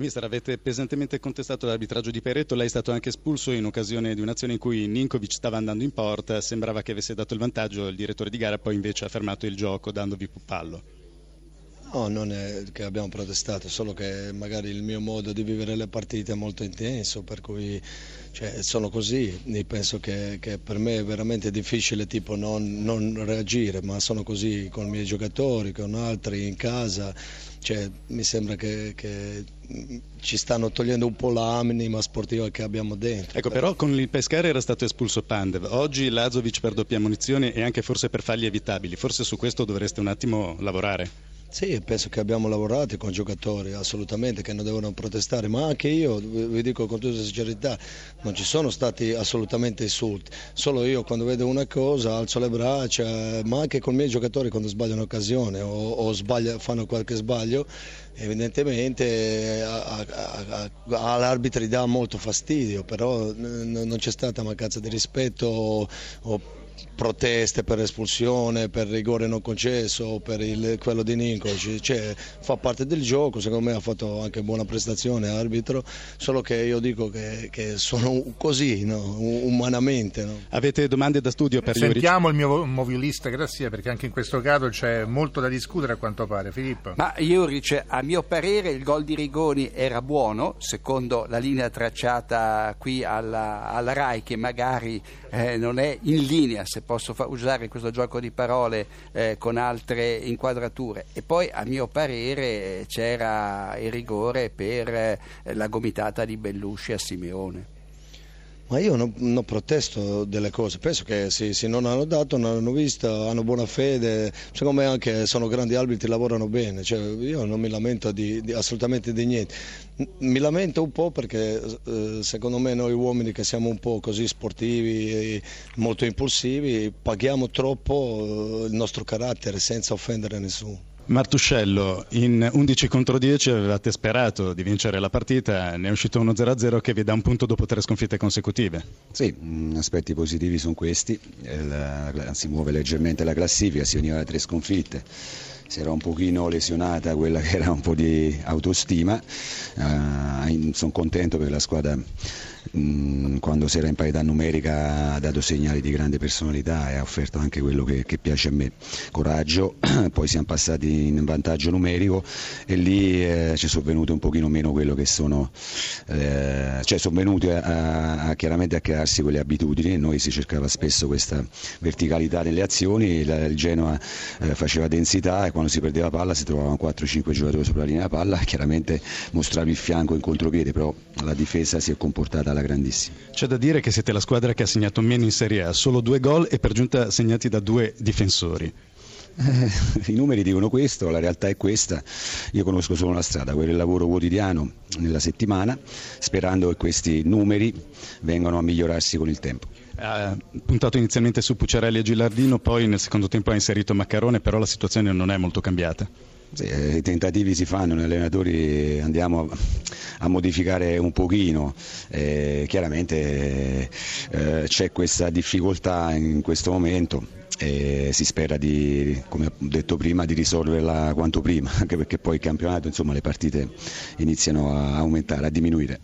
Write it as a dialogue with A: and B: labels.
A: Mister, avete pesantemente contestato l'arbitraggio di Peretto, lei è stato anche espulso in occasione di un'azione in cui Ninkovic stava andando in porta, sembrava che avesse dato il vantaggio, il direttore di gara poi invece ha fermato il gioco dandovi pallo.
B: No, non è che abbiamo protestato, solo che magari il mio modo di vivere le partite è molto intenso, per cui cioè, sono così. E penso che, che, per me è veramente difficile tipo, non, non, reagire, ma sono così con i miei giocatori, con altri in casa. Cioè, mi sembra che, che, ci stanno togliendo un po' l'anima sportiva che abbiamo dentro.
A: Ecco, però con il Pescara era stato espulso Pandev, oggi Lazovic per doppia munizione e anche forse per falli evitabili, forse su questo dovreste un attimo lavorare.
B: Sì, penso che abbiamo lavorato con giocatori assolutamente che non devono protestare, ma anche io, vi dico con tutta sincerità, non ci sono stati assolutamente insulti, solo io quando vedo una cosa alzo le braccia, ma anche con i miei giocatori quando sbagliano occasione o, o sbaglia, fanno qualche sbaglio, evidentemente all'arbitro dà molto fastidio, però non c'è stata mancanza di rispetto o, o proteste per espulsione, per rigore non concesso, per il, quello di Ninkovic, cioè, fa parte del gioco, secondo me ha fatto anche buona prestazione arbitro, solo che io dico che, che sono così, no? umanamente. No?
A: Avete domande da studio per
C: Sentiamo Juric? il mio movilista, grazie, perché anche in questo caso c'è molto da discutere a quanto pare. Filippo?
D: Ma Juric, a mio parere il gol di Rigoni era buono, secondo la linea tracciata qui alla, alla RAI, che magari eh, non è in linea se posso fa- usare questo gioco di parole eh, con altre inquadrature. E poi a mio parere c'era il rigore per eh, la gomitata di Bellusci a Simeone.
B: Ma io non, non, protesto delle cose, penso che se, se, non hanno dato, non hanno visto, hanno buona fede, secondo me anche sono grandi arbitri, lavorano bene, cioè, io non mi lamento di, di, assolutamente di niente. Mi lamento un po' perché eh, secondo me noi uomini che siamo un po' così sportivi, molto impulsivi, paghiamo troppo eh, il nostro carattere senza offendere nessuno.
A: Martuscello, in 11 contro 10 avevate sperato di vincere la partita, ne è uscito uno 0-0 che vi dà un punto dopo tre sconfitte consecutive.
E: Sì, mm, aspetti positivi sono questi, si muove leggermente la classifica, si veniva da tre sconfitte si era un pochino lesionata quella che era un po' di autostima, uh, sono contento perché la squadra mh, quando si era in parità numerica ha dato segnali di grande personalità e ha offerto anche quello che, che piace a me, coraggio, poi siamo passati in vantaggio numerico e lì eh, ci sono venuti un pochino meno quello che sono, eh, cioè sono venuti a, a, chiaramente a crearsi quelle abitudini, noi si cercava spesso questa verticalità nelle azioni, il, il Genoa eh, faceva densità e quando si perdeva palla si trovavano 4-5 giocatori sopra la linea della palla, chiaramente mostravi il fianco in contropiede, però la difesa si è comportata alla grandissima.
A: C'è da dire che siete la squadra che ha segnato meno in Serie A, solo due gol e per giunta segnati da due difensori.
E: Eh, I numeri dicono questo, la realtà è questa, io conosco solo una strada, quello il lavoro quotidiano nella settimana, sperando che questi numeri vengano a migliorarsi con il tempo.
A: Ha puntato inizialmente su Pucciarelli e Gilardino, poi nel secondo tempo ha inserito Maccarone, però la situazione non è molto cambiata.
E: Sì, eh, I tentativi si fanno, noi allenatori andiamo a, a modificare un pochino, eh, chiaramente eh, c'è questa difficoltà in questo momento e si spera di, come ho detto prima, di risolverla quanto prima, anche perché poi il campionato, insomma, le partite iniziano a aumentare, a diminuire.